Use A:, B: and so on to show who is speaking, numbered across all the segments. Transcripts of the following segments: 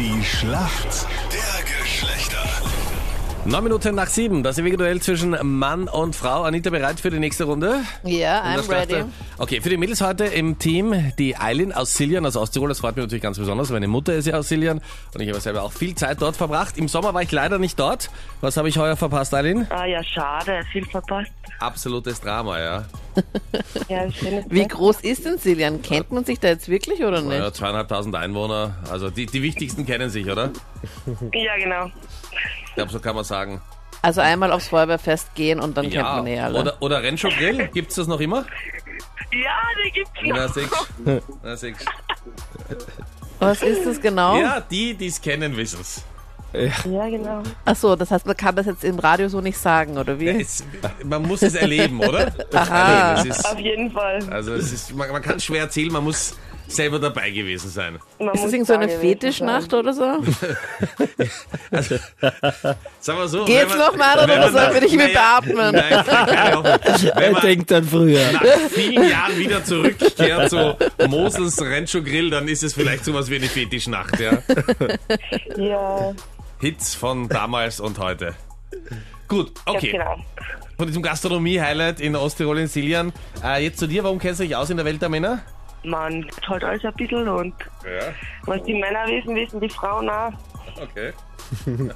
A: Die Schlacht der.
B: Neun Minuten nach sieben, das ewige Duell zwischen Mann und Frau. Anita, bereit für die nächste Runde?
C: Ja,
B: der
C: I'm ready.
B: Okay, für die Mädels heute im Team die Eileen aus Siljan, aus Osttirol. Das freut mich natürlich ganz besonders. Meine Mutter ist ja aus Siljan und ich habe selber auch viel Zeit dort verbracht. Im Sommer war ich leider nicht dort. Was habe ich heuer verpasst, Eileen?
D: Ah ja, schade, viel verpasst.
B: Absolutes Drama, ja.
D: Ja,
C: Wie groß ist denn Siljan? Kennt man sich da jetzt wirklich oder nicht?
B: ja zweieinhalbtausend Einwohner. Also die, die wichtigsten kennen sich, oder?
D: Ja, genau.
B: Ich glaube, so kann man sagen.
C: Also einmal aufs Feuerwehrfest gehen und dann kennt
B: Ja,
C: man eh alle.
B: oder, oder Renschow Grill, gibt's das noch immer?
D: Ja, die gibt's
B: Na,
D: noch.
B: sechs. Na, sechs.
C: Was ist das genau?
B: Ja, die, die es kennen, wissen's.
D: Ja, genau.
C: Ach so, das heißt, man kann das jetzt im Radio so nicht sagen, oder wie?
B: Es, man muss es erleben, oder?
C: Aha.
B: Also, es ist,
D: Auf jeden Fall.
B: also es ist, man, man kann schwer erzählen, man muss selber dabei gewesen sein.
D: Man
C: Ist das irgend so eine Fetischnacht
D: sein.
C: oder so?
B: Also, sagen wir so.
C: Geht's
B: wenn
C: noch, Mann, oder
B: man
C: wir dich mit
B: naja,
C: beatmen?
B: Nein, wenn
E: Er
B: man
E: denkt dann früher.
B: nach vielen Jahren wieder zurückkehrt zu Mosels Rancho Grill, dann ist es vielleicht sowas wie eine Fetischnacht, ja.
D: Ja,
B: Hits von damals und heute. Gut, okay.
D: ganz genau.
B: Von diesem Gastronomie-Highlight in Osttirol in Siljan. Äh, jetzt zu dir, warum kennst du dich aus in der Welt der Männer?
D: Man gibt halt alles ein bisschen und
B: Ja,
D: was die Männer wissen, wissen die Frauen auch.
B: okay.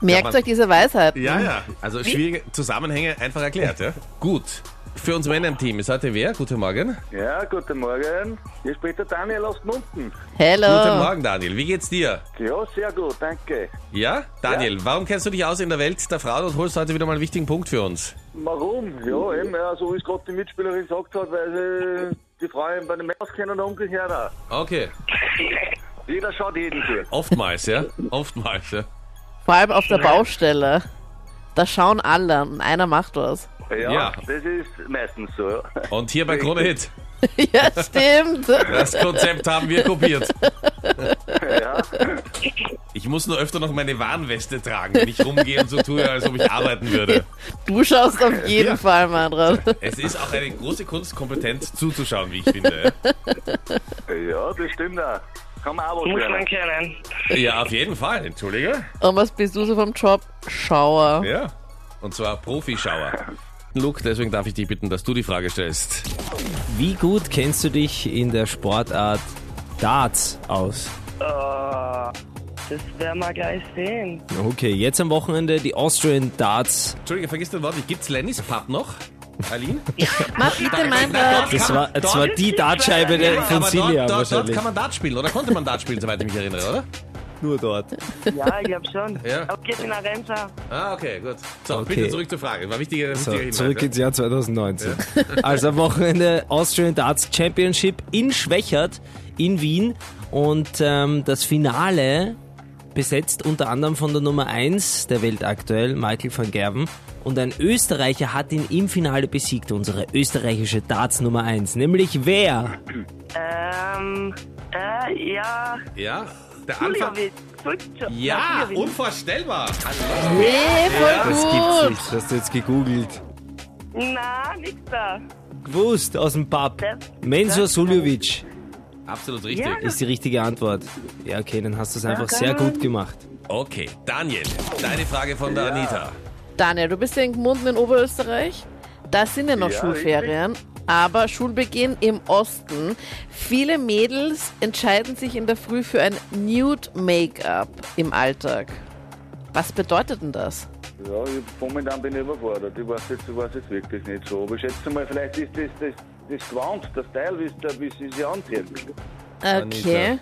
C: Merkt
B: man-
C: euch diese Weisheit.
B: Ja, ja. Also schwierige Zusammenhänge einfach erklärt, ja? Gut. Für uns Männer im Team ist heute wer? Guten Morgen.
F: Ja, guten Morgen. Hier spricht der Daniel aus Gmunden.
C: Hello.
B: Guten Morgen, Daniel. Wie geht's dir?
F: Ja, sehr gut, danke.
B: Ja? Daniel, warum kennst du dich aus in der Welt der Frauen und holst heute wieder mal einen wichtigen Punkt für uns?
F: Warum? Ja, eben, ja, so wie es gerade die Mitspielerin gesagt hat, weil sie die Frauen bei den Männern kennen und umgekehrt.
B: Okay.
F: Jeder schaut jeden zu.
B: Oftmals, ja? Oftmals, ja.
C: Vor allem auf der Baustelle. Da schauen alle und einer macht was.
F: Ja,
B: Ja.
F: das ist meistens so.
B: Und hier bei Krone Hit.
C: ja, stimmt.
B: Das Konzept haben wir kopiert.
F: ja.
B: Ich muss nur öfter noch meine Warnweste tragen, wenn ich rumgehe und so tue, als ob ich arbeiten würde.
C: Du schaust auf jeden
B: Ja.
C: Fall, Manfred.
B: Es ist auch eine große Kunst, kompetent zuzuschauen, wie ich finde.
F: ja, das stimmt auch. Kann man auch was
D: Muss man kennen.
B: Ja, auf jeden Fall. Entschuldige.
C: Und was bist du so vom Job? Schauer.
B: Ja. Und zwar Profischauer. Luke, deswegen darf ich dich bitten, dass du die Frage stellst.
E: Wie gut kennst du dich in der Sportart Darts aus?
D: Äh, das werden wir gleich sehen.
E: Okay, jetzt am Wochenende die Austrian Darts.
B: Entschuldige, vergiss den Wort. Gibt's Lennys Pub noch? Aline?
C: Mach bitte, Manfred.
E: Das war, das war die Dartscheibe der- von Silja
B: dort, dort, dort kann man Dart spielen, oder konnte man Dart spielen, soweit ich mich erinnere, oder?
E: Nur dort.
D: Ja, ich glaube schon.
B: Ja.
D: Aber geht in Arenza.
B: Ah, okay, gut. So,
E: Okay.
B: bitte zurück zur Frage. War wichtiger,
E: So,
B: wichtiger
E: zurück
B: ja?
E: ins Jahr 2019. Also am Wochenende Austrian Darts Championship in Schwächert in Wien und ähm, das Finale besetzt unter anderem von der Nummer 1 der Welt aktuell, Michael van Gerven. Und ein Österreicher hat ihn im Finale besiegt, unsere österreichische Darts Nummer 1. Nämlich wer?
D: Ähm, äh, ja.
B: Ja, der Anfang. Ja, unvorstellbar.
C: Nee, voll
E: Das
C: gut.
E: gibt's nicht. Das hast du jetzt gegoogelt.
D: Na, nix da.
E: Gewusst, aus dem Pub.
D: Das,
E: Mensur
D: das-
E: Suljovic
B: Absolut richtig.
D: Ja.
E: ist die richtige Antwort. Ja, okay, dann hast du es einfach sehr gut gemacht.
B: Okay, Daniel, deine Frage von der Anita.
C: Daniel, du bist ja in Gmunden in Oberösterreich. Da sind ja noch
F: Ja,
C: Schulferien, aber Schulbeginn im Osten. Viele Mädels entscheiden sich in der Früh für ein Nude Make-up im Alltag. Was bedeutet denn das?
F: Ja, ich, momentan bin ich überfordert. Ich weiß jetzt, ich weiß jetzt wirklich nicht so. Aber ich schätze mal, vielleicht ist das das, das Gewand, das Teil, wie sie sich
C: Okay.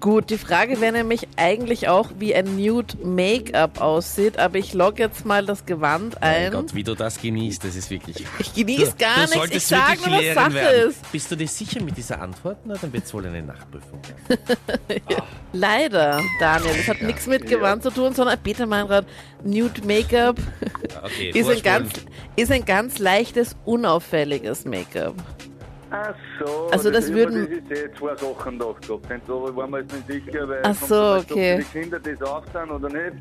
C: Gut, die Frage wäre nämlich eigentlich auch, wie ein Nude Make-up aussieht, aber ich logge jetzt mal das Gewand ein.
B: Gott, wie du das genießt, das ist wirklich.
C: ich genieße gar
B: du
C: nichts, ich sage nur, was Sache
B: werden.
C: ist.
B: Bist du dir sicher mit dieser Antwort? Na, dann wird es wohl eine Nachprüfung.
C: Leider, Daniel, das hat nichts mit Gewand zu tun, sondern Peter Meinrad, Nude Make-up
B: Okay,
C: ist ein,
B: vorspulen.
C: ganz, ist ein ganz leichtes, unauffälliges Make-up.
F: Ach so.
C: Also das
F: ist
C: würden-
F: immer diese eh zwei Sachen gedacht gehabt. Denn da waren wir jetzt nicht sicher, weil
C: Ach so, okay.
F: ob die Kinder das auch sind oder nicht.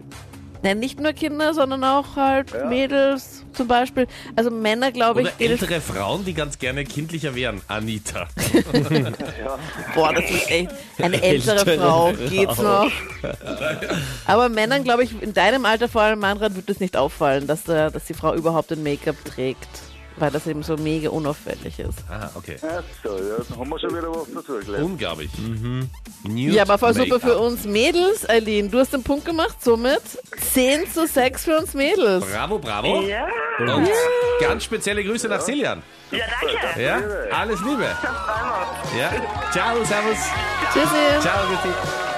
C: Nein, nicht nur Kinder, sondern auch halt Mädels zum Beispiel. Also Männer, glaube ich,
B: ältere Frauen, die ganz gerne kindlicher wären. Anita.
C: Boah, das ist echt eine ältere
E: Ältere
C: Frau. Geht's noch? Aber Männern, glaube ich, in deinem Alter vor allem, Manfred, wird es nicht auffallen, dass, der, dass die Frau überhaupt ein Make-up trägt. Weil das eben so mega unauffällig ist.
B: Ah, okay.
F: Ach so, ja, dann haben wir schon wieder was dazu.
B: Unglaublich. Nude
C: Ja, aber voll super
B: Make-up.
C: für uns Mädels, Eileen. Du hast den Punkt gemacht, somit 10 zu 6 für uns Mädels.
B: Bravo, bravo.
D: Ja,
B: Und ganz spezielle Grüße nach Siljan.
D: ja danke.
B: Ja, alles Liebe. Ja, ciao, servus.
C: Tschüssi.
B: Ciao, Christi.